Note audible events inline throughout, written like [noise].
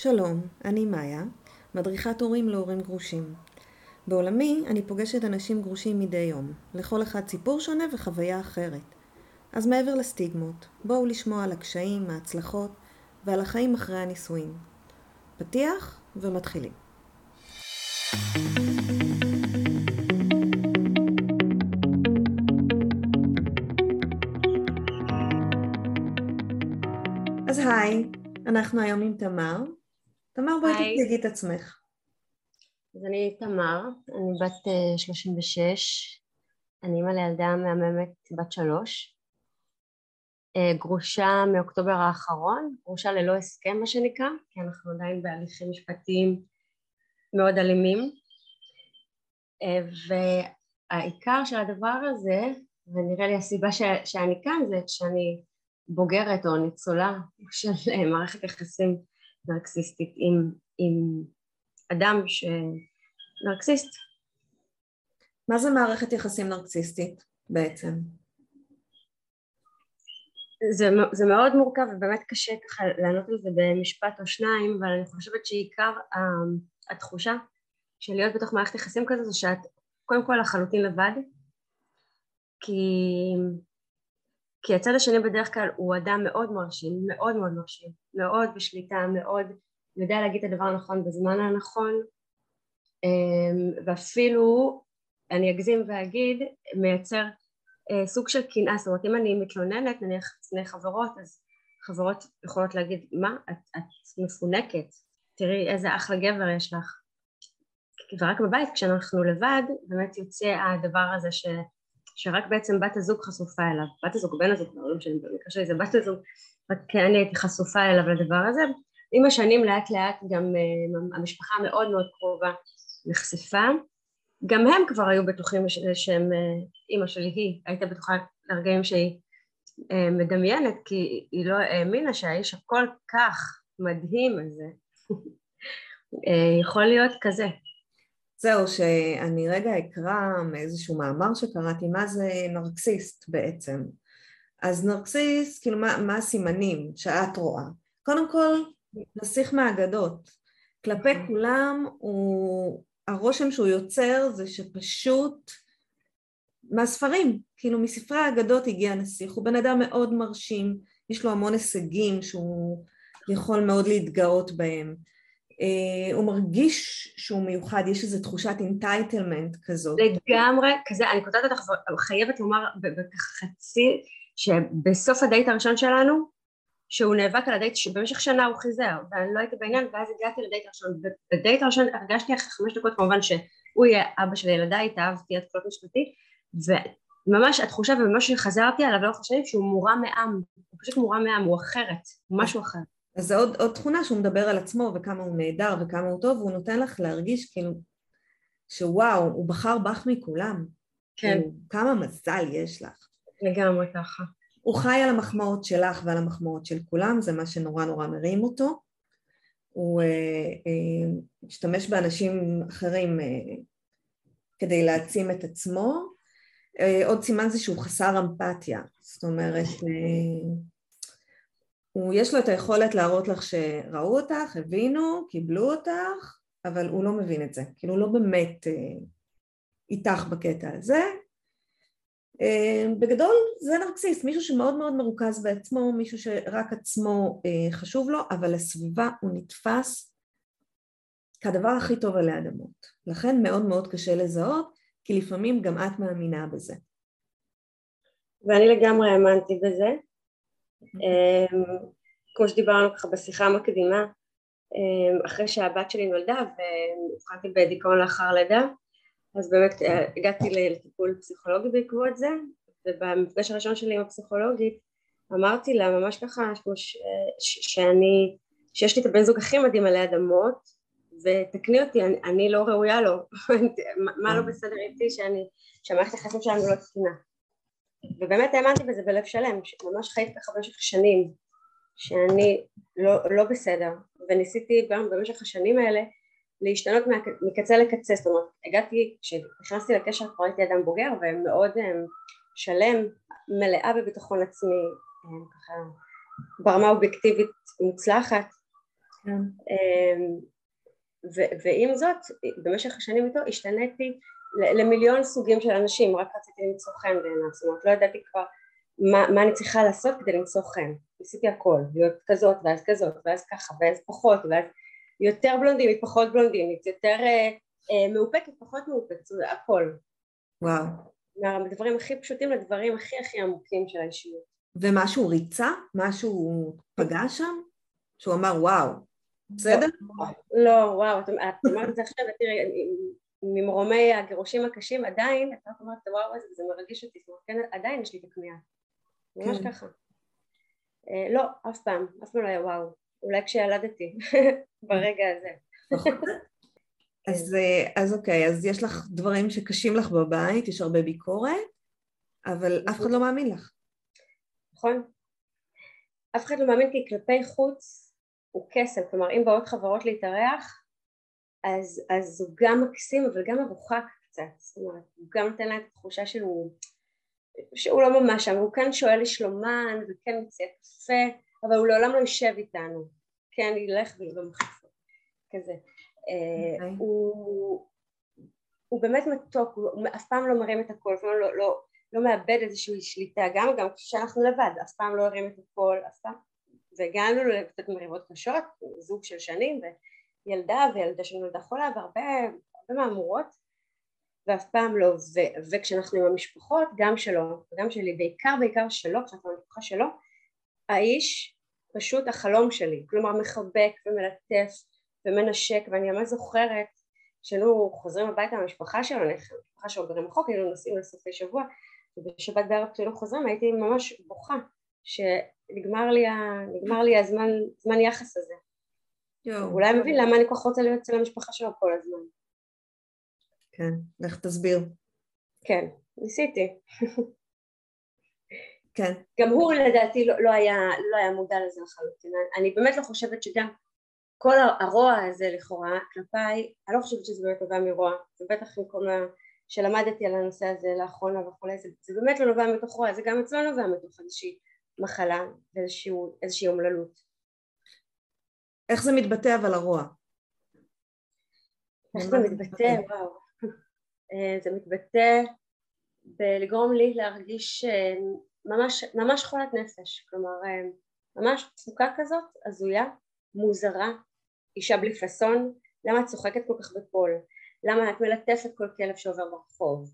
שלום, אני מאיה, מדריכת הורים להורים גרושים. בעולמי אני פוגשת אנשים גרושים מדי יום, לכל אחד סיפור שונה וחוויה אחרת. אז מעבר לסטיגמות, בואו לשמוע על הקשיים, ההצלחות ועל החיים אחרי הנישואים. פתיח ומתחילים. אז היי, אנחנו היום עם תמר. תמר בואי תציגי את עצמך. אז אני תמר, אני בת 36, אה, אני אימא לילדה מהממת בת שלוש, אה, גרושה מאוקטובר האחרון, גרושה ללא הסכם מה שנקרא, כי אנחנו עדיין בהליכים משפטיים מאוד אלימים, אה, והעיקר של הדבר הזה, ונראה לי הסיבה ש, שאני כאן זה שאני בוגרת או ניצולה של מערכת יחסים נרקסיסטית עם, עם אדם שנרקסיסט. מה זה מערכת יחסים נרקסיסטית בעצם? זה, זה מאוד מורכב ובאמת קשה ככה לענות על זה במשפט או שניים אבל אני חושבת שעיקר התחושה של להיות בתוך מערכת יחסים כזו זה שאת קודם כל לחלוטין לבד כי כי הצד השני בדרך כלל הוא אדם מאוד מרשים, מאוד מאוד מרשים, מאוד בשליטה, מאוד יודע להגיד את הדבר הנכון בזמן הנכון. אמ, ואפילו אני אגזים ואגיד מייצר אה, סוג של קנאה, זאת אומרת אם אני מתלוננת נניח שני חברות אז חברות יכולות להגיד מה את, את מפונקת? תראי איזה אחלה גבר יש לך. ורק בבית כשאנחנו לבד באמת יוצא הדבר הזה ש... שרק בעצם בת הזוג חשופה אליו, בת הזוג, בן הזוג, לא משנה, במקרה שלי זה בת הזוג, רק אני הייתי חשופה אליו לדבר הזה. עם השנים לאט לאט גם uh, המשפחה המאוד מאוד קרובה נחשפה, גם הם כבר היו בטוחים שהם, uh, אימא שלי היא, הייתה בטוחה לרגעים שהיא uh, מדמיינת, כי היא לא האמינה שהאיש הכל כך מדהים הזה [laughs] יכול להיות כזה. זהו, שאני רגע אקרא מאיזשהו מאמר שקראתי, מה זה נרקסיסט בעצם. אז נרקסיסט, כאילו מה, מה הסימנים שאת רואה? קודם כל, נסיך מהאגדות. כלפי כולם, הוא, הרושם שהוא יוצר זה שפשוט מהספרים, כאילו מספרי האגדות הגיע הנסיך, הוא בן אדם מאוד מרשים, יש לו המון הישגים שהוא יכול מאוד להתגאות בהם. אה, הוא מרגיש שהוא מיוחד, יש איזו תחושת entitlement כזאת. לגמרי, כזה, אני קוטעת אותך, חייבת לומר בחצי, שבסוף הדייט הראשון שלנו, שהוא נאבק על הדייט, שבמשך שנה הוא חיזר, ואני לא הייתי בעניין, ואז הגעתי לדייט הראשון, ובדייט הראשון הרגשתי אחרי חמש דקות כמובן שהוא יהיה אבא של ילדיי, התאהבתי עד כלות נשמתי, וממש התחושה, וממש חזרתי עליו לאורך השנים שהוא מורם מעם, הוא פשוט מורם מעם, הוא אחרת, משהו אחר. אז זה עוד, עוד תכונה שהוא מדבר על עצמו וכמה הוא נהדר וכמה הוא טוב, והוא נותן לך להרגיש כאילו שוואו, הוא בחר בך מכולם. כן. כאילו, כמה מזל יש לך. לגמרי ככה. הוא חי על המחמאות שלך ועל המחמאות של כולם, זה מה שנורא נורא מרים אותו. הוא אה, אה, משתמש באנשים אחרים אה, כדי להעצים את עצמו. אה, עוד סימן זה שהוא חסר אמפתיה, זאת אומרת, אה, הוא, יש לו את היכולת להראות לך שראו אותך, הבינו, קיבלו אותך, אבל הוא לא מבין את זה, כאילו הוא לא באמת אה, איתך בקטע הזה. אה, בגדול זה נרקסיסט, מישהו שמאוד מאוד מרוכז בעצמו, מישהו שרק עצמו אה, חשוב לו, אבל לסביבה הוא נתפס כדבר הכי טוב עלי אדמות. לכן מאוד מאוד קשה לזהות, כי לפעמים גם את מאמינה בזה. ואני לגמרי האמנתי בזה, כמו שדיברנו ככה בשיחה המקדימה, אמ, אחרי שהבת שלי נולדה והתחלתי בדיכאון לאחר לידה, אז באמת אה, הגעתי לטיפול פסיכולוגי בעקבות זה, ובמפגש הראשון שלי עם הפסיכולוגית אמרתי לה ממש ככה ש, ש, שאני, שיש לי את הבן זוג הכי מדהים עלי אדמות ותקני אותי, אני, אני לא ראויה לו, [laughs] מה לא בסדר איתי שאני, שהמערכת היחסים שלנו לא תקינה ובאמת האמנתי בזה בלב שלם, ממש חייתי ככה במשך שנים שאני לא, לא בסדר וניסיתי גם במשך השנים האלה להשתנות מקצה לקצה, זאת אומרת הגעתי, כשנכנסתי לקשר כבר הייתי אדם בוגר ומאוד um, שלם, מלאה בביטחון עצמי, um, ככה ברמה אובייקטיבית מוצלחת כן. ו- ועם זאת, במשך השנים איתו השתניתי למיליון סוגים של אנשים, רק רציתי למצוא חן בעיניו, זאת אומרת לא ידעתי כבר מה, מה אני צריכה לעשות כדי למצוא חן, ניסיתי הכל, להיות כזאת ואז כזאת ואז ככה ואז פחות ואז יותר בלונדינית פחות בלונדינית, יותר אה, אה, מאופקת פחות מאופקת, זאת אומרת הכל. וואו. מהדברים הכי פשוטים לדברים הכי הכי עמוקים של האישיות. ומשהו ריצה? משהו פגע שם? שהוא אמר וואו, בסדר? לא, לא וואו, את אומרת את זה עכשיו, תראי, ממרומי הגירושים הקשים עדיין, את אומרת וואו הזה, זה מרגיש אותי, כן, עדיין יש לי את הכמיהה. ממש כן. ככה. אה, לא, אף פעם, אף פעם לא היה וואו. אולי כשילדתי, [laughs] ברגע הזה. נכון. [laughs] אז, אה, אז אוקיי, אז יש לך דברים שקשים לך בבית, יש הרבה ביקורת, אבל אף אחד לא מאמין לך. נכון. אף אחד לא מאמין כי כלפי חוץ הוא קסם, כלומר אם באות חברות להתארח, אז, אז הוא גם מקסים אבל גם מרוחק קצת, זאת אומרת, הוא גם נותן לה את התחושה שהוא, שהוא לא ממש שם, הוא כן שואל לשלומן וכן מציע קפה, אבל הוא לעולם לא יושב איתנו, כן ילך במחיפות, כזה. Okay. אוקיי. הוא, הוא באמת מתוק, הוא אף פעם לא מרים את הקול, אף פעם לא, לא, לא מאבד איזושהי שליטה, גם גם כשאנחנו לבד, אף פעם לא הרים את הקול, אף פעם, והגענו לקצת מריבות קשות, זוג של שנים, וילדה וילדה שנולדה חולה, והרבה מהמורות, ואף פעם לא, ו, וכשאנחנו עם המשפחות, גם שלו, וגם שלי, בעיקר בעיקר שלו, כשאנחנו במשפחה שלו, האיש פשוט החלום שלי, כלומר מחבק ומלטף ומנשק ואני ממש זוכרת שהיינו חוזרים הביתה מהמשפחה שלו, המשפחה שלו גרים רחוק, היינו נוסעים לסופי שבוע ובשבת בערב כשהיינו חוזרים הייתי ממש בוכה שנגמר לי, ה, לי הזמן זמן יחס הזה אולי מבין למה אני כל כך רוצה להיות אצל המשפחה שלו כל הזמן כן, לך תסביר כן, ניסיתי כן. גם הוא לדעתי לא, לא, היה, לא היה מודע לזה לחלוטין. אני באמת לא חושבת שגם כל הרוע הזה לכאורה כלפיי, אני לא חושבת שזה באמת נובע מרוע, זה בטח מכל מה שלמדתי על הנושא הזה לאחרונה וכולי, זה, זה באמת לא נובע מתוך רוע, זה גם אצלנו נובע מתוך איזושהי מחלה ואיזושהי אומללות. איך זה מתבטא אבל הרוע? איך זה מתבטא? וואו. אה, זה מתבטא בלגרום לי להרגיש אה, ממש, ממש חולת נפש, כלומר אה, ממש תפוקה כזאת, הזויה, מוזרה, אישה בלי פאסון, למה את צוחקת כל כך בקול? למה את מלטפת כל כלב שעובר ברחוב?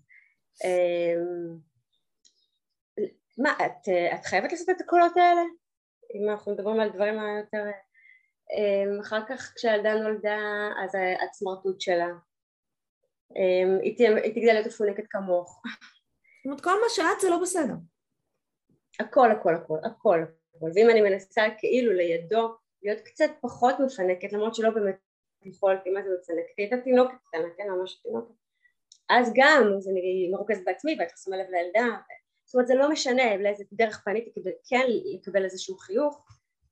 מה, את, את חייבת לעשות את הקולות האלה? אם אנחנו מדברים על דברים היותר... אמ, אחר כך כשהילדה נולדה אז הסמרטוט שלה. אמ, היא תגדל להיות מפונקת כמוך. זאת אומרת כל מה שאת זה לא בסדר. הכל הכל הכל הכל הכל. ואם אני מנסה כאילו לידו להיות קצת פחות מפנקת למרות שלא באמת יכולתי מה זה מפנקת? הייתה תינוקת קטנה כן ממש תינוקת. אז גם אז אני מרוכזת בעצמי ואתה שמה לב לילדה זאת אומרת זה לא משנה לאיזה דרך פניתי כדי כן לקבל איזשהו חיוך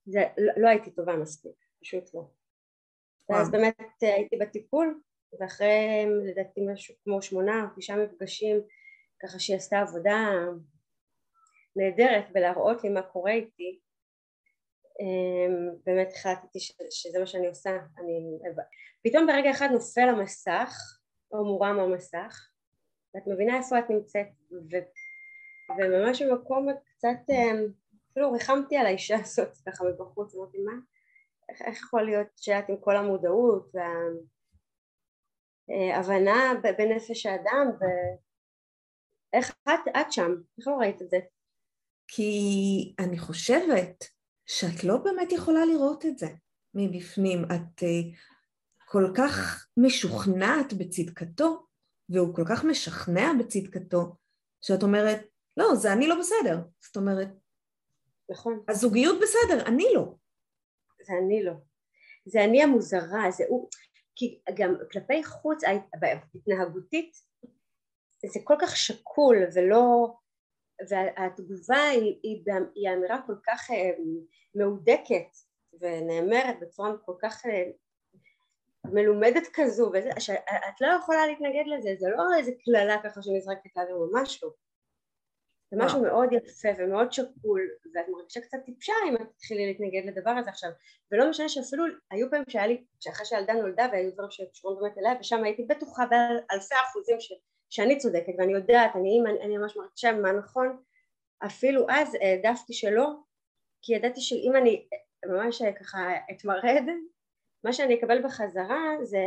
זה לא, לא הייתי טובה מספיק פשוט לא. ואז באמת הייתי בטיפול ואחרי לדעתי משהו כמו שמונה או תשעה מפגשים ככה שהיא עשתה עבודה נהדרת בלהראות לי מה קורה איתי אמ, באמת החלטתי שזה מה שאני עושה. אני... פתאום ברגע אחד נופל המסך או מורם המסך ואת מבינה איפה את נמצאת ו... וממש במקום קצת אמ, אפילו ריחמתי על האישה הזאת ככה מבחוץ אמרתי מה איך, יכול להיות שאת עם כל המודעות וההבנה אה, בנפש האדם ואיך את, את שם איך לא ראית את זה כי אני חושבת שאת לא באמת יכולה לראות את זה מבפנים. את uh, כל כך משוכנעת בצדקתו, והוא כל כך משכנע בצדקתו, שאת אומרת, לא, זה אני לא בסדר. זאת אומרת, נכון. הזוגיות בסדר, אני לא. זה אני לא. זה אני המוזרה, זה הוא... כי גם כלפי חוץ, התנהגותית, זה כל כך שקול ולא... והתגובה היא, היא, היא אמירה כל כך אה, מהודקת ונאמרת בצורה כל כך אה, מלומדת כזו, וזה, שאת לא יכולה להתנגד לזה, זה לא איזה קללה ככה שנזרקת לאוויר, ממש לא. זה משהו מאוד יפה ומאוד שקול ואת מרגישה קצת טיפשה אם את תתחילי להתנגד לדבר הזה עכשיו. ולא משנה שאפילו היו פעמים שהיה לי, שאחרי שהילדה נולדה והיו דברים שקשורים באמת אליה ושם הייתי בטוחה באלפי אחוזים ש, שאני צודקת ואני יודעת, אני, אני, אני ממש מרגישה מה נכון. אפילו אז העדפתי שלא כי ידעתי שאם אני ממש ככה אתמרד מה שאני אקבל בחזרה זה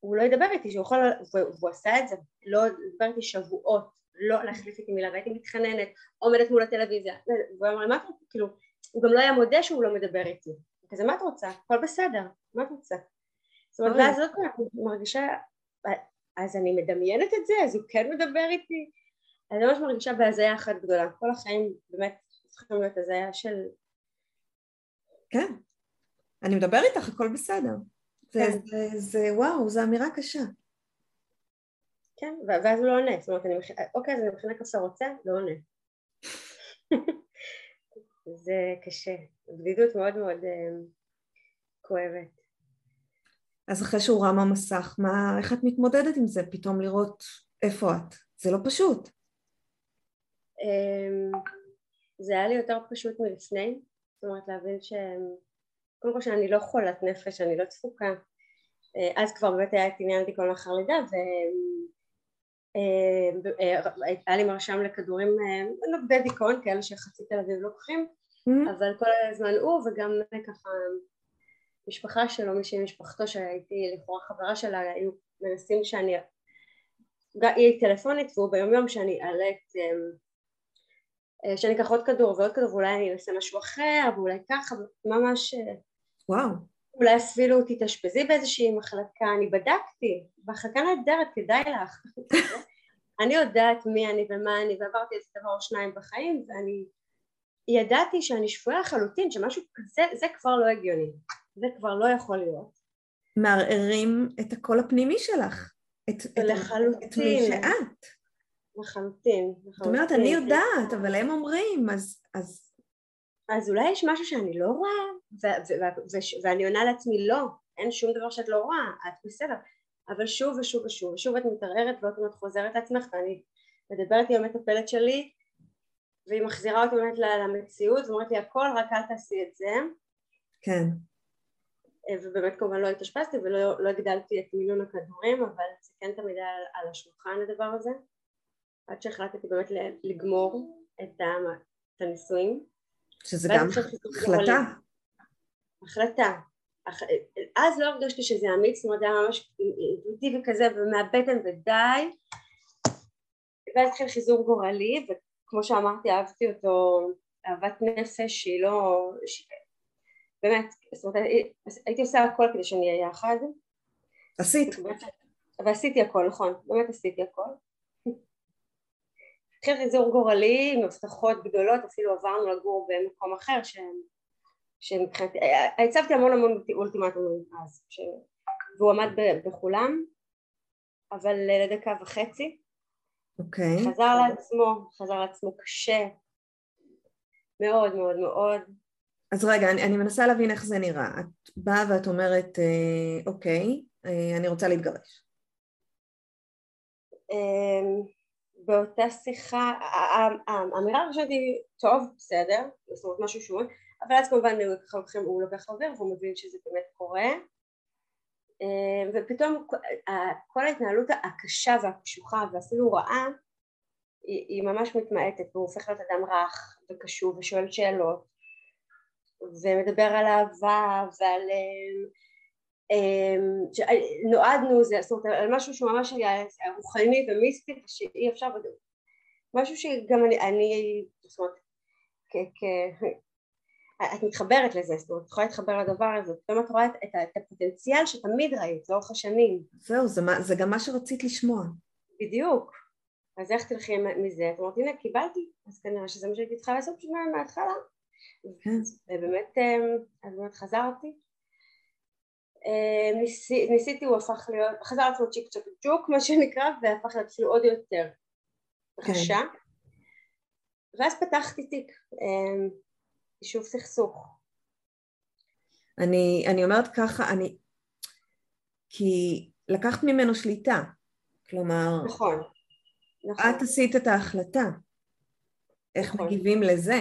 הוא לא ידבר איתי, שהוא יכול, והוא עשה את זה, לא ידבר איתי שבועות, לא להחליף איתי מילה, והייתי מתחננת, עומדת מול הטלוויזיה, והוא אמר, מה את רוצה, כאילו, הוא גם לא היה מודה שהוא לא מדבר איתי, כזה, מה את רוצה? הכל בסדר, מה את רוצה? זאת אומרת, ואז זאת אני מרגישה, אז אני מדמיינת את זה, אז הוא כן מדבר איתי, אני ממש מרגישה בהזיה אחת גדולה, כל החיים באמת צריכים להיות הזיה של... כן, אני מדבר איתך, הכל בסדר. זה, כן. זה, זה, וואו, זו אמירה קשה. כן, ואז הוא לא עונה, זאת אומרת, אני מכ... אוקיי, אז אני מכינה קפה רוצה, לא עונה. [laughs] זה קשה, בדידות מאוד מאוד uh, כואבת. אז אחרי שהוא רם המסך, מה, איך את מתמודדת עם זה? פתאום לראות איפה את? זה לא פשוט. Um, זה היה לי יותר פשוט מלפני, זאת אומרת להבין ש... קודם כל שאני לא חולת נפש, אני לא תפוקה. אה, אז כבר באמת היה את עניין דיכאון לאחר לידה והיה אה, אה, לי מרשם לכדורים נוגדי דיכאון כאלה שחצי תל אביב לוקחים mm-hmm. אבל כל הזמן הוא וגם ככה משפחה שלו, מישהי ממשפחתו שהייתי לכאורה חברה שלה היו מנסים שאני היא טלפונית והוא ביום יום שאני אעלה את שאני אקח עוד כדור ועוד כדור ואולי אני אעשה משהו אחר ואולי ככה ממש וואו. אולי אפילו תתאשפזי באיזושהי מחלקה, אני בדקתי, מחלקה נהדרת, כדאי לך. [laughs] אני יודעת מי אני ומה אני, ועברתי איזה דבר או שניים בחיים, ואני ידעתי שאני שפויה לחלוטין, שמשהו כזה, זה כבר לא הגיוני. זה כבר לא יכול להיות. מערערים את הקול הפנימי שלך. את, לחלוטין. את מי שאת. לחלוטין. זאת אומרת, אני יודעת, אבל הם אומרים, אז, אז אז אולי יש משהו שאני לא רואה, ואני עונה לעצמי לא, אין שום דבר שאת לא רואה, את בסדר, אבל שוב ושוב ושוב, ושוב את מתערערת ועוד פעם את חוזרת לעצמך ואני מדברת עם המטפלת שלי והיא מחזירה אותי באמת למציאות ואומרת לי הכל רק אל תעשי את זה. כן. אה, ובאמת כמובן לא התאשפזתי ולא לא הגדלתי את מינון הכדורים אבל זה כן תמיד היה על השולחן הדבר הזה עד שהחלטתי באמת לגמור את הנישואים שזה גם החלטה. החלטה. אז לא הרגשתי שזה אמיץ, זאת אומרת זה היה ממש אינטואיטיבי כזה ומהבטן ודי ואז התחיל חיזור גורלי וכמו שאמרתי אהבתי אותו אהבת נפש שהיא לא... ש... באמת, זאת אומרת הייתי עושה הכל כדי שנהיה יחד עשית ועשיתי הכל, נכון, באמת עשיתי הכל התחיל חיזור גורלי עם הבטחות גדולות, אפילו עברנו לגור במקום אחר שמבחינתי, הצבתי המון המון אולטימטומים אז, ש... והוא עמד בכולם, אבל לדקה וחצי. אוקיי. Okay. חזר לעצמו, חזר לעצמו קשה, מאוד מאוד מאוד. אז רגע, אני, אני מנסה להבין איך זה נראה. את באה ואת אומרת, אה, אוקיי, אה, אני רוצה להתגרש. באותה שיחה, האמירה הראשונה היא טוב בסדר, זאת אומרת משהו שהוא, אבל אז כמובן הוא לוקח אוויר והוא מבין שזה באמת קורה. אה, ופתאום כל ההתנהלות הקשה והקשוחה ואפילו רעה היא, היא ממש מתמעטת והוא הופך להיות אדם רך וקשוב ושואל שאלות ומדבר על אהבה ועל אה, נועדנו זה, זאת אומרת על משהו שהוא ממש רוחני ומיסטי ושאי אפשר, משהו שגם אני, אני זאת אומרת, כ, כ, את מתחברת לזה, זאת אומרת, את יכולה להתחבר לדבר הזה, פתאום את רואה את, את הפוטנציאל שתמיד ראית לאורך השנים. זהו, זה, זה גם מה שרצית לשמוע. בדיוק. אז איך תלכי מזה? את אומרת, הנה, קיבלתי, אז כנראה שזה מה שהייתי צריכה לעשות מההתחלה. כן. ובאמת, אמ, אז באמת חזרתי. אה, ניסי, ניסיתי הוא הפך להיות, חזר לעצמו צ'יק צ'ק צ'וק מה שנקרא והפך להיות אפילו עוד יותר קשה כן. ואז פתחתי תיק אה, יישוב סכסוך אני, אני אומרת ככה אני כי לקחת ממנו שליטה כלומר נכון, נכון. את עשית את ההחלטה איך נכון. מגיבים לזה?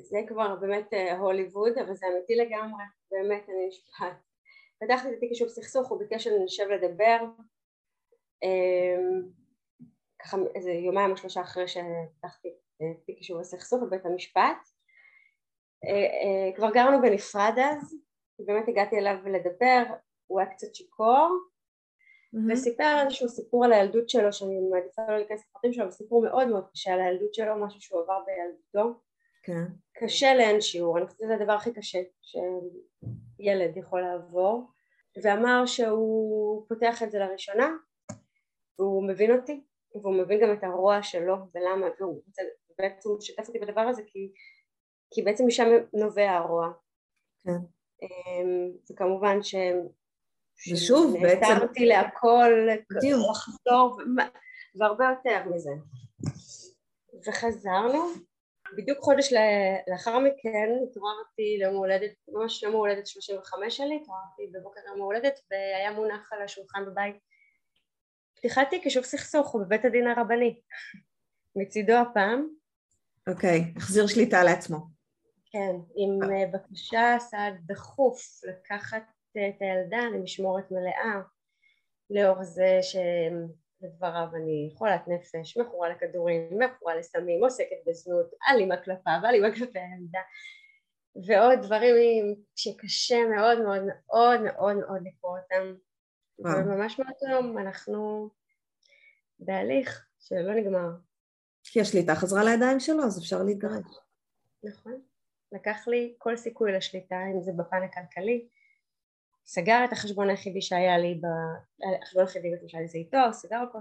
זה כבר באמת אה, הוליווד, אבל זה אמיתי לגמרי, באמת, אני נשבעת. פתחתי את התיק יישוב סכסוך, הוא ביקש שאני נשב לדבר, אמ, ככה איזה יומיים או שלושה אחרי שפתחתי את תיק יישוב הסכסוך בבית המשפט. אה, אה, כבר גרנו בנפרד אז, באמת הגעתי אליו לדבר, הוא היה קצת שיכור. וסיפר איזשהו סיפור על הילדות שלו, שאני מעדיפה לא להיכנס לפרטים שלו, אבל סיפור מאוד מאוד קשה על הילדות שלו, משהו שהוא עבר בילדותו. כן. קשה לאין שיעור, אני חושבת שזה הדבר הכי קשה שילד יכול לעבור, ואמר שהוא פותח את זה לראשונה, והוא מבין אותי, והוא מבין גם את הרוע שלו ולמה, והוא רוצה, בעצם שיתף אותי בדבר הזה כי, כי בעצם משם נובע הרוע. כן. אמ, וכמובן ש... ושוב, בעצם- נעתרתי להכל, בדיוק. לחזור, והרבה יותר מזה. וחזרנו, בדיוק חודש לאחר מכן התעוררתי ליום הולדת, ממש יום הולדת 35 שלי, התעוררתי בבוקר יום הולדת והיה מונח על השולחן בבית. פתיחת תיק יישוב סכסוך בבית הדין הרבני [laughs] מצידו הפעם, אוקיי, החזיר שליטה לעצמו. כן, עם אה, בקשה סעד דחוף לקחת אה, את הילדה למשמורת מלאה לאור זה שלדבריו אני חולת נפש, מכורה לכדורים, מכורה לסמים, עוסקת בזנות, אלימה כלפיו, אלימה כלפי הילדה ועוד דברים שקשה מאוד מאוד מאוד מאוד מאוד לקרוא אותם. וממש מאותו יום אנחנו בהליך שלא נגמר, כי השליטה חזרה לידיים שלו, אז אפשר להתגרש. נכון? לקח לי כל סיכוי לשליטה, אם זה בפן הכלכלי, סגר את החשבון היחידי שהיה לי, ב... החשבון היחידי שהיה לי זה איתו, סגר הכל,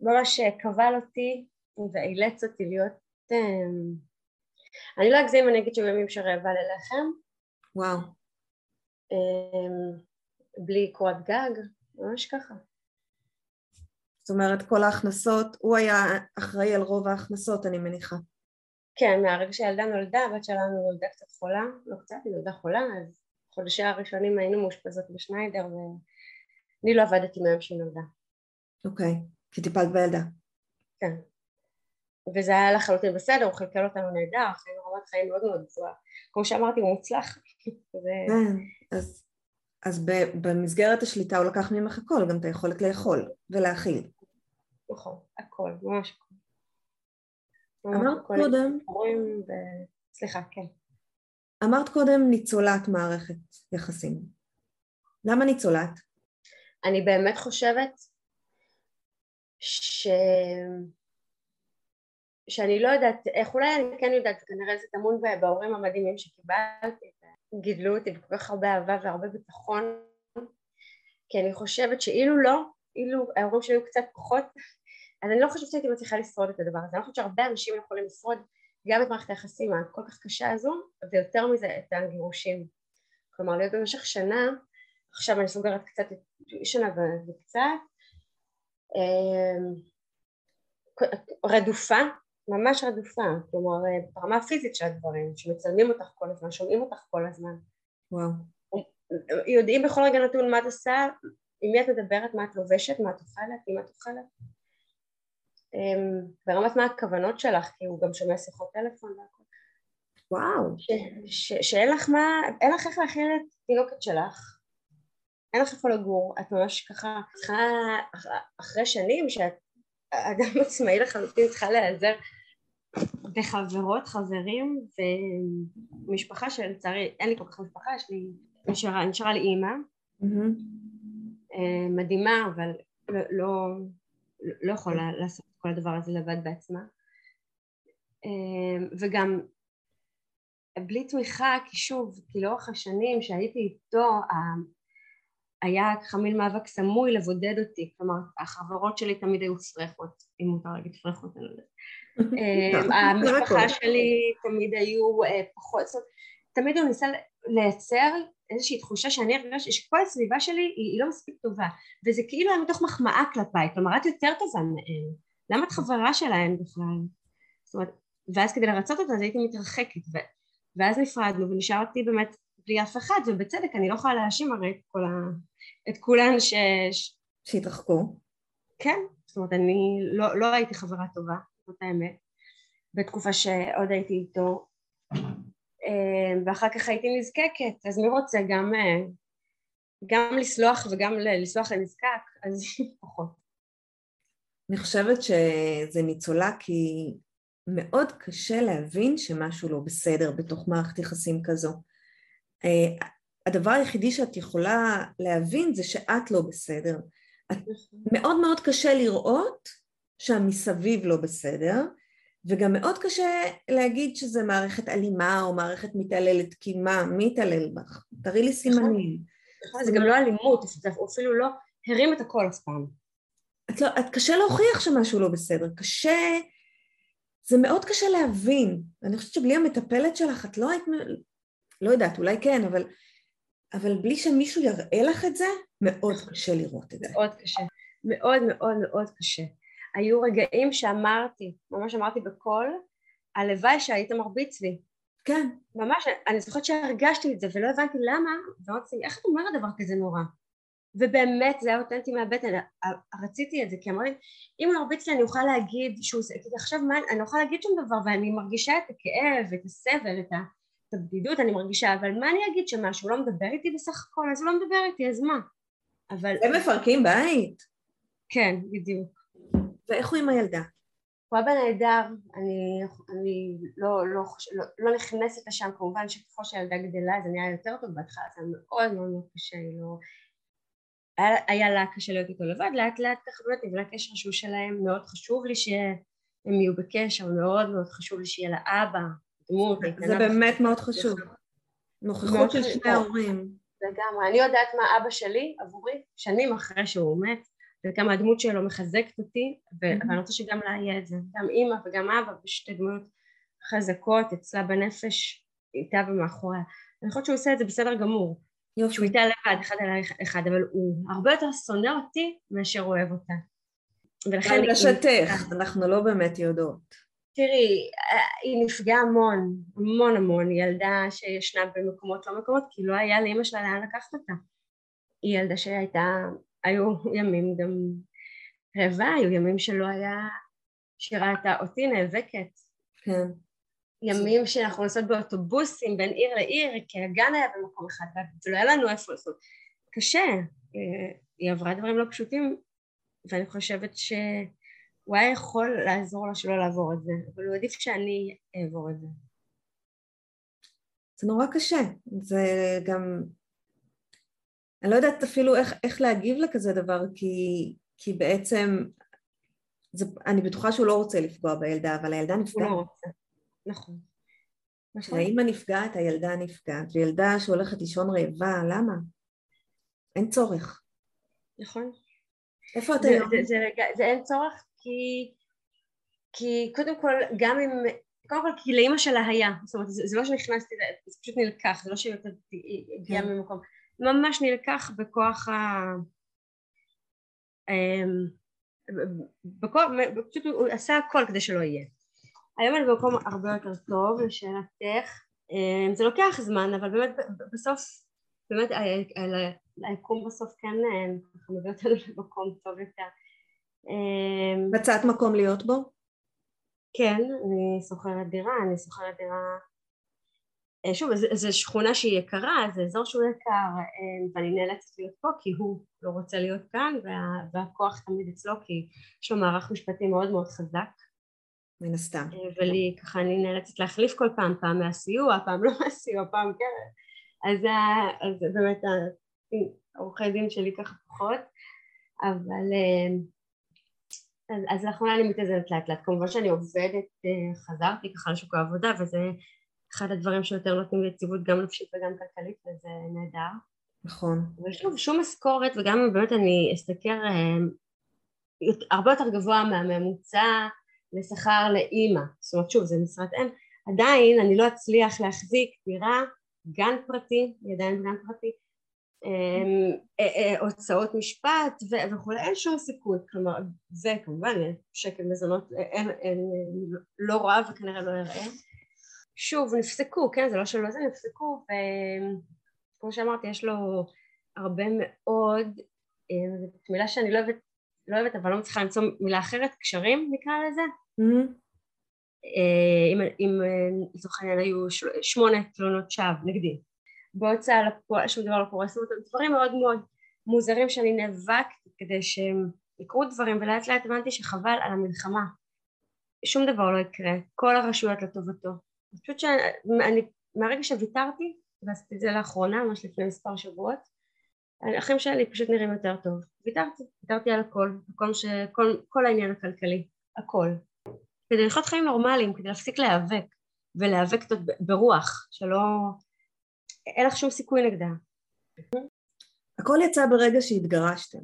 ממש כבל אותי ואילץ אותי להיות, אמ, אני לא אגזים אני אגיד שבימים שרעבה ללחם, וואו. אמ, בלי קורת גג, ממש ככה. זאת אומרת, כל ההכנסות, הוא היה אחראי על רוב ההכנסות, אני מניחה. כן, מהרגע שהילדה נולדה, הבת שלנו נולדה קצת חולה, לא קצת, היא נולדה חולה, אז חודשי הראשונים היינו מאושפזות בשניידר ואני לא עבדתי מהיום שהיא נולדה, אוקיי, כי טיפלת בילדה. כן. וזה היה לחלוטין בסדר, הוא כלכל אותנו נהדר, חיינו רמת חיים מאוד מאוד גבוהה. כמו שאמרתי, הוא מוצלח. [laughs] זה... כן, אז, אז ב- במסגרת השליטה הוא לקח ממך הכל, גם את היכולת לאכול ולהכיל. נכון, הכל, ממש הכל. אמרת. קודם, ו... סליחה, כן. אמרת קודם ניצולת מערכת יחסים. למה ניצולת? אני באמת חושבת ש... שאני לא יודעת איך, אולי אני כן יודעת, כנראה זה טמון בהורים המדהימים שקיבלתי, גידלו אותי בכל כך הרבה אהבה והרבה ביטחון, כי אני חושבת שאילו לא, אילו ההורים שלי היו קצת פחות, אז אני לא חושבת שהייתי מצליחה לשרוד את הדבר הזה, אני לא חושבת שהרבה אנשים יכולים לשרוד גם את מערכת היחסים הכל כך קשה הזו, ויותר מזה את הגירושים. כלומר להיות במשך שנה, עכשיו אני סוגרת קצת, שנה וקצת, אמ, רדופה, ממש רדופה, כלומר ברמה הפיזית של הדברים, שמצלמים אותך כל הזמן, שומעים אותך כל הזמן, וואו. יודעים בכל רגע נתון מה את עושה, עם מי את מדברת, מה את לובשת, מה את אוכלת, עם מה את אוכלת, ברמת מה הכוונות שלך, כי הוא גם שומע שיחות טלפון והכל, וואו. שאין לך מה, אין לך איך להכין את התינוקת שלך, אין לך איפה לגור, את ממש ככה צריכה, אח- אחרי שנים שאת אדם [laughs] עצמאי לחלוטין צריכה להיעזר בחברות, חברים ומשפחה שלצערי אין לי כל כך משפחה, יש לי, נשארה, נשארה לי אימא. אה, מדהימה אבל לא, לא, לא יכולה לעשות כל הדבר הזה לבד בעצמה. אה, וגם בלי תמיכה כי שוב כי לאורך השנים שהייתי איתו היה ככה מין מאבק סמוי לבודד אותי. כלומר החברות שלי תמיד היו פרחות אם מותר להגיד פרחות אני לא יודעת. [laughs] אה, המשפחה שלי תמיד היו אה, פחות זאת אומרת, תמיד הוא ניסה לייצר איזושהי תחושה שאני הרגשתי שכל הסביבה שלי היא לא מספיק טובה. וזה כאילו היה מתוך מחמאה כלפיי. כלומר את יותר טובה מהם למה את חברה שלהם בכלל זאת אומרת ואז כדי לרצות אותה אז הייתי מתרחקת ו, ואז נפרדנו ונשארתי באמת בלי אף אחד ובצדק אני לא יכולה להאשים הרי את כל ה... את כולן ש... ש... שהתרחקו. כן זאת אומרת אני לא, לא הייתי חברה טובה זאת האמת בתקופה שעוד הייתי איתו אה, ואחר כך הייתי נזקקת אז מי רוצה גם, אה, גם לסלוח וגם לסלוח לנזקק אז [laughs] פחות. אני חושבת שזה ניצולה כי מאוד קשה להבין שמשהו לא בסדר בתוך מערכת יחסים כזו. אה, הדבר היחידי שאת יכולה להבין זה שאת לא בסדר. את, מאוד מאוד קשה לראות שהמסביב לא בסדר, וגם מאוד קשה להגיד שזה מערכת אלימה או מערכת מתעללת, כי מה, מי יתעלל בך? תראי לי סימנים. נכון, זה גם לא אלימות, זה אפילו לא הרים את הכל אף פעם. את, לא, את קשה להוכיח שמשהו לא בסדר, קשה, זה מאוד קשה להבין. אני חושבת שבלי המטפלת שלך את לא היית, לא יודעת, אולי כן, אבל, אבל בלי שמישהו יראה לך את זה, מאוד קשה לראות את זה. מאוד קשה, מאוד מאוד מאוד קשה. היו רגעים שאמרתי, ממש אמרתי בקול, הלוואי שהיית מרביץ לי. כן. ממש, אני זוכרת שהרגשתי את זה ולא הבנתי למה, ואמרתי, איך את אומרת דבר כזה נורא? ובאמת זה היה אותנטי מהבטן, רציתי את זה, כי אמרתי, אם הוא ירביץ לי אני אוכל להגיד שהוא עושה, כי עכשיו מה, אני לא יכולה להגיד שום דבר, ואני מרגישה את הכאב, את הסבל, את, ה, את הבדידות, אני מרגישה, אבל מה אני אגיד שמשהו לא מדבר איתי בסך הכל, אז הוא לא מדבר איתי, אז מה? אבל... הם מפרקים בית. כן, בדיוק. ואיך הוא עם הילדה? הוא היה בנהדר, אני, אני לא, לא, לא, לא נכנסת לשם, כמובן שככל שהילדה גדלה זה נהיה יותר טוב בהתחלה, זה מאוד מאוד מאוד קשה, לא... היה, היה לה קשה להיות איתו לבד, לאט לאט ככה באמת נבנה קשר שהוא שלהם, מאוד חשוב לי שהם יהיו בקשר, מאוד מאוד חשוב לי שיהיה לאבא, דמות, זה באמת מאוד חשוב, נוכחות של שני ההורים. לגמרי, אני יודעת מה אבא שלי עבורי שנים אחרי שהוא מת וכמה הדמות שלו מחזקת אותי ואני רוצה שגם לה יהיה את זה. גם אימא וגם אבא בשתי דמויות חזקות אצלה בנפש איתה ומאחוריה. אני חושבת שהוא עושה את זה בסדר גמור יופי. שהוא איתה לבד אחד על אחד אבל הוא הרבה יותר שונא אותי מאשר אוהב אותה ולכן לשתך אנחנו לא באמת יודעות תראי, היא נפגעה המון, המון המון, ילדה שישנה במקומות לא מקומות כי לא היה לאמא שלה לאן לקחת אותה. היא ילדה שהייתה היו ימים גם רעבה, היו ימים שלא היה, שהיא ראתה אותי נאבקת. כן. ימים שאנחנו נוסעות באוטובוסים בין עיר לעיר, כי הגן היה במקום אחד, ולא היה לנו איפה לעשות. קשה, היא עברה דברים לא פשוטים, ואני חושבת שהוא היה יכול לעזור לה שלא לעבור את זה, אבל הוא עדיף שאני אעבור את זה. זה נורא קשה, זה גם אני לא יודעת אפילו איך, איך להגיב לכזה דבר, כי, כי בעצם, זה, אני בטוחה שהוא לא רוצה לפגוע בילדה, אבל הילדה נפגעת. הוא לא רוצה, נכון. נכון. האמא נפגעת, הילדה נפגעת, וילדה שהולכת לישון רעבה, למה? אין צורך. נכון. איפה את היום? זה, זה, זה, זה אין צורך כי, כי קודם כל, גם אם, קודם כל כי לאימא שלה היה, זאת אומרת, זה, זה לא שנכנסתי, זה פשוט נלקח, זה לא שהיא הגיעה כן. ממקום. ממש נלקח בכוח ה... אמ, בכוח, פשוט הוא עשה הכל כדי שלא יהיה. היום אני במקום הרבה יותר טוב לשאלתך, אמ, זה לוקח זמן אבל באמת בסוף, באמת היקום בסוף כן אה, מביא אותנו [laughs] למקום טוב יותר. אמ, מצאת מקום להיות בו? כן, אני שוכרת דירה, אני שוכרת דירה אה, שוב, זו שכונה שהיא יקרה, זה אזור שהוא יקר, אה, ואני נאלצת להיות פה כי הוא לא רוצה להיות כאן, וה, והכוח תמיד אצלו, כי יש לו מערך משפטי מאוד מאוד חזק. מן הסתם. אה, ולי, ככה, אני נאלצת להחליף כל פעם, פעם מהסיוע, פעם לא מהסיוע, פעם כן. אז, אז באמת, עורכי דין שלי ככה פחות, אבל... אז, אז לאחרונה אני מתאזנת לאט לאט, כמובן שאני עובדת, חזרתי ככה לשוק העבודה וזה אחד הדברים שיותר נותנים יציבות גם נפשית וגם כלכלית וזה נהדר. נכון. ושוב, שום משכורת וגם באמת אני אה, הרבה יותר גבוה מהממוצע לשכר לאימא, זאת אומרת שוב זה משרת אם, עדיין אני לא אצליח להחזיק דירה, גן פרטי, היא עדיין גן פרטי, אה, אה, הוצאות משפט וכולי, אין שום סיכוי, כלומר זה כמובן שקל מזונות לא רואה וכנראה לא יראה שוב נפסקו, כן זה לא שלא זה נפסקו וכמו שאמרתי יש לו הרבה מאוד, אה, זאת מילה שאני לא אוהבת, לא אוהבת אבל לא מצליחה למצוא מילה אחרת, קשרים נקרא לזה. אם, אם לצורך העניין היו שמונה תלונות שווא נגדי. בהוצאה לפועל שום דבר לא קורה, זאת אומרת דברים מאוד מאוד מוזרים שאני נאבקתי כדי שהם יקרו דברים ולאט לאט הבנתי שחבל על המלחמה. שום דבר לא יקרה, כל הרשויות לטובתו. פשוט שאני מהרגע שוויתרתי ועשיתי את זה לאחרונה ממש לפני מספר שבועות האחים שלי פשוט נראים יותר טוב. ויתרתי, ויתרתי על הכל, הכל ש... כל, כל העניין הכלכלי, הכל כדי לחיות חיים נורמליים, כדי להפסיק להיאבק ולהיאבק ברוח שלא אין לך שום סיכוי נגדה. הכל יצא ברגע שהתגרשתם,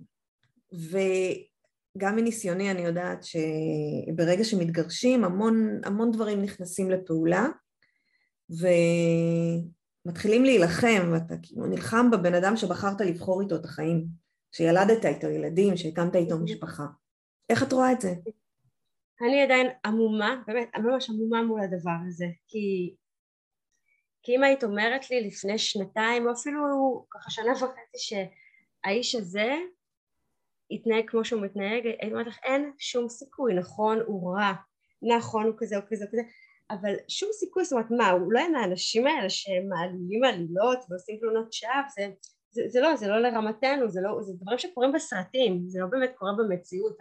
וגם מניסיוני אני יודעת שברגע שמתגרשים המון, המון דברים נכנסים לפעולה, ומתחילים להילחם, ואתה כאילו נלחם בבן אדם שבחרת לבחור איתו את החיים, שילדת איתו ילדים, שהקמת איתו משפחה. איך את רואה את זה? אני עדיין עמומה, באמת ממש עמומה מול הדבר הזה, כי כי אם היית אומרת לי לפני שנתיים או אפילו ככה שנה וחצי שהאיש הזה יתנהג כמו שהוא מתנהג, הייתי אומרת לך אין שום סיכוי, נכון הוא רע, נכון הוא כזה או כזה או כזה, אבל שום סיכוי, זאת אומרת מה, הוא לא היה מהאנשים האלה שמעלילים עלילות ועושים תלונות שווא, זה, זה, זה לא, זה לא לרמתנו, זה לא, זה דברים שקורים בסרטים, זה לא באמת קורה במציאות,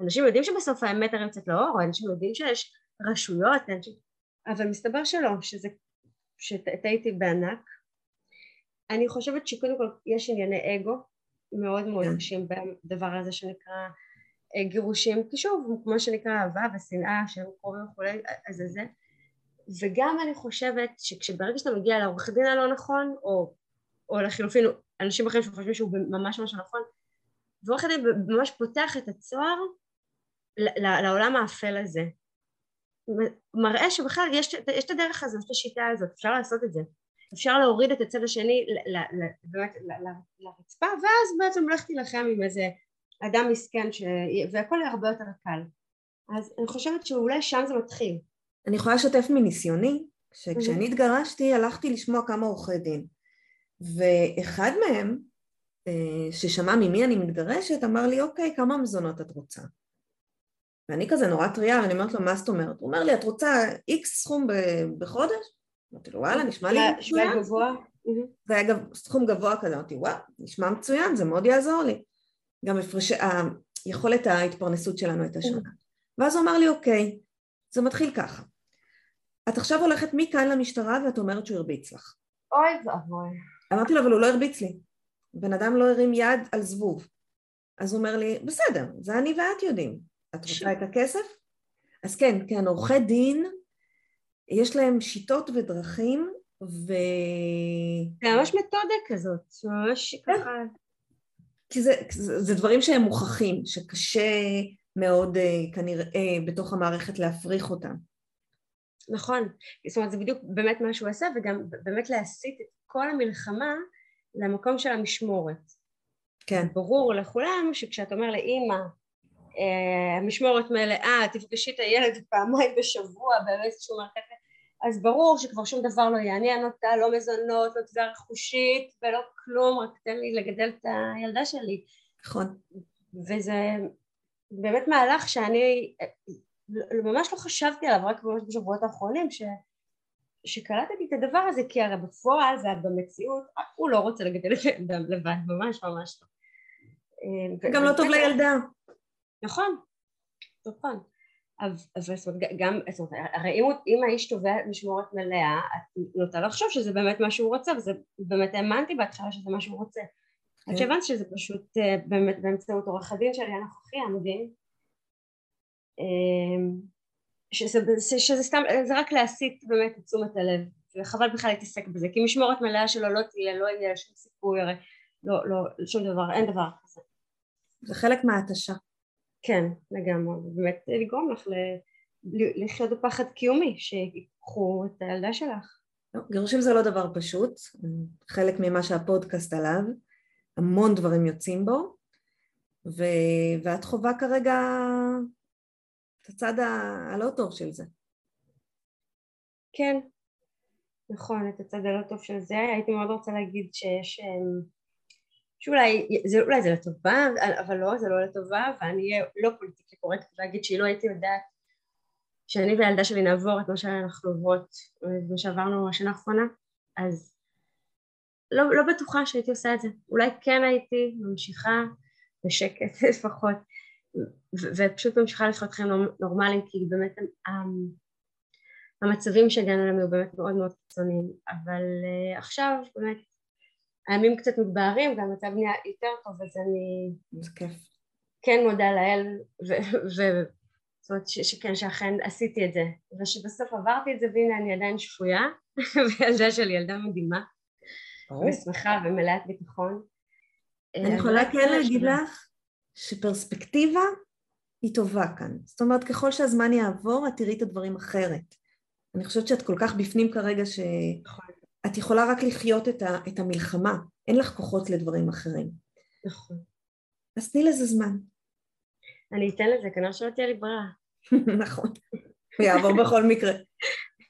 אנשים יודעים שבסוף האמת הרי יוצאת לאור, אנשים יודעים שיש רשויות, אנשים, אבל מסתבר שלא, שזה שטעיתי בענק. אני חושבת שקודם כל יש ענייני אגו מאוד מאוד כן. קשים בדבר הזה שנקרא אה, גירושים, כי שוב, כמו שנקרא אהבה ושנאה שהם קרובים וכולי, אז זה זה. וגם אני חושבת שכשברגע שאתה מגיע לעורך דין הלא נכון, או, או לחילופין אנשים אחרים שחושבים שהוא ממש ממש נכון, ועורך הדין ממש פותח את הצוהר לעולם האפל הזה. מראה שבכלל יש, יש את הדרך הזאת, יש את השיטה הזאת, אפשר לעשות את זה. אפשר להוריד את הצד השני באמת לרצפה ואז בעצם הולכת להילחם עם איזה אדם מסכן ש... והכל יהיה הרבה יותר קל. אז אני חושבת שאולי שם זה מתחיל. אני יכולה לשתף מניסיוני, שכשאני התגרשתי הלכתי לשמוע כמה עורכי דין ואחד מהם אה, ששמע ממי אני מתגרשת אמר לי אוקיי כמה מזונות את רוצה ואני כזה נורא טריה, ואני אומרת לו, מה זאת אומרת? הוא אומר לי, את רוצה איקס סכום בחודש? אמרתי לו, וואלה, נשמע לי מצוין. גבוה? זה היה סכום גבוה כזה, אמרתי, וואו, נשמע מצוין, זה מאוד יעזור לי. גם הפרש... יכולת ההתפרנסות שלנו הייתה שונה. ואז הוא אמר לי, אוקיי, זה מתחיל ככה. את עכשיו הולכת מכאן למשטרה ואת אומרת שהוא הרביץ לך. אוי ואבוי. אמרתי לו, אבל הוא לא הרביץ לי. בן אדם לא הרים יד על זבוב. אז הוא אומר לי, בסדר, זה אני ואת יודעים. את רוצה את הכסף? אז כן, כן, עורכי דין, יש להם שיטות ודרכים ו... זה ממש מתודה כזאת, ממש כן. ככה... כי זה, זה, זה דברים שהם מוכחים, שקשה מאוד אה, כנראה בתוך המערכת להפריך אותם. נכון, זאת אומרת זה בדיוק באמת מה שהוא עשה וגם באמת להסיט את כל המלחמה למקום של המשמורת. כן. ברור לכולם שכשאת אומר לאימא אה, המשמורת מלאה, תפגשי את הילד פעמיים בשבוע באיזשהו מערכת, אז ברור שכבר שום דבר לא יעניין אותה, לא מזונות, לא תביעה רכושית ולא כלום, רק תן לי לגדל את הילדה שלי. נכון. וזה באמת מהלך שאני ממש לא חשבתי עליו, רק ממש בשבועות האחרונים, ש... שקלטתי את הדבר הזה, כי הרי בפועל ובמציאות הוא לא רוצה לגדל את הילדה לבד, ממש ממש לא. אה, גם לא טוב לילדה. נכון, נכון. אבל זאת אומרת, גם, זאת אומרת, הרי אם, אם האיש תובע משמורת מלאה, את נוטה לחשוב שזה באמת מה שהוא רוצה, וזה באמת האמנתי בהתחלה שזה מה שהוא רוצה. עד כן. שהבנתי שזה פשוט אה, באמת באמצעות עורך הדין שלי הנוכחי המדהים, אמ, שזה, שזה סתם, זה רק להסיט באמת את תשומת הלב, וחבל בכלל להתעסק בזה, כי משמורת מלאה שלו לא תהיה, לא יהיה שום סיכוי, הרי לא, לא, שום דבר, אין דבר כזה. זה חלק מההתשה. כן, לגמרי, באמת לגרום לך לחיות בפחד קיומי, שיקחו את הילדה שלך. לא, גירושים זה לא דבר פשוט, חלק ממה שהפודקאסט עליו, המון דברים יוצאים בו, ו... ואת חווה כרגע את הצד ה... הלא טוב של זה. כן, נכון, את הצד הלא טוב של זה, הייתי מאוד רוצה להגיד שיש אמ, שאולי זה, אולי זה לטובה, אבל לא, זה לא לטובה, ואני אהיה לא פוליטיקלי קורקט להגיד שהיא לא הייתי יודעת שאני והילדה שלי נעבור את מה שאנחנו עוברות, מה שעברנו השנה האחרונה, אז לא, לא בטוחה שהייתי עושה את זה. אולי כן הייתי ממשיכה בשקט [laughs] לפחות, ופשוט ממשיכה לחיות חיים נורמליים, כי באמת המצבים שהגענו אליהם היו באמת מאוד מאוד קיצוניים, אבל uh, עכשיו באמת הימים קצת מתבהרים והמצב נהיה יותר טוב אז אני... כן מודה לאל ו... זאת אומרת שכן שאכן עשיתי את זה ושבסוף עברתי את זה והנה אני עדיין שפויה [laughs] וילדה שלי ילדה מדהימה ושמחה ומלאת ביטחון. אני אה, יכולה כן להגיד לך שפרספקטיבה היא טובה כאן. זאת אומרת ככל שהזמן יעבור את תראי את הדברים אחרת. אני חושבת שאת כל כך בפנים כרגע שאת יכולה רק לחיות את, ה, את המלחמה, אין לך כוחות לדברים אחרים. נכון. אז תני לזה זמן. אני אתן לזה, כנראה שלא תהיה לי ברירה. [laughs] נכון, הוא יעבור בכל מקרה.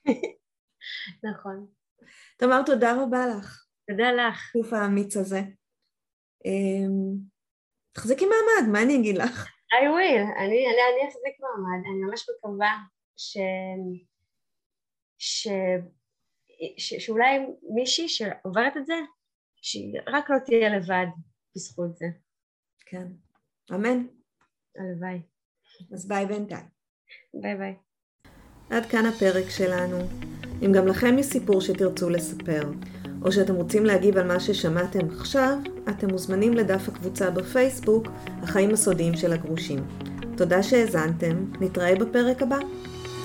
[laughs] נכון. תמר, תודה רבה לך. תודה לך. הגוף האמיץ הזה. אמ, תחזיקי מעמד, מה אני אגיד לך? I will, אני, אני, אני אחזיק מעמד, אני ממש מקווה. ש... ש... שאולי מישהי שעוברת את זה, שהיא רק לא תהיה לבד בזכות זה. כן, אמן. הלוואי. אז ביי בינתיים. ביי ביי. עד כאן הפרק שלנו. אם גם לכם יש סיפור שתרצו לספר, או שאתם רוצים להגיב על מה ששמעתם עכשיו, אתם מוזמנים לדף הקבוצה בפייסבוק, החיים הסודיים של הגרושים. תודה שהאזנתם, נתראה בפרק הבא.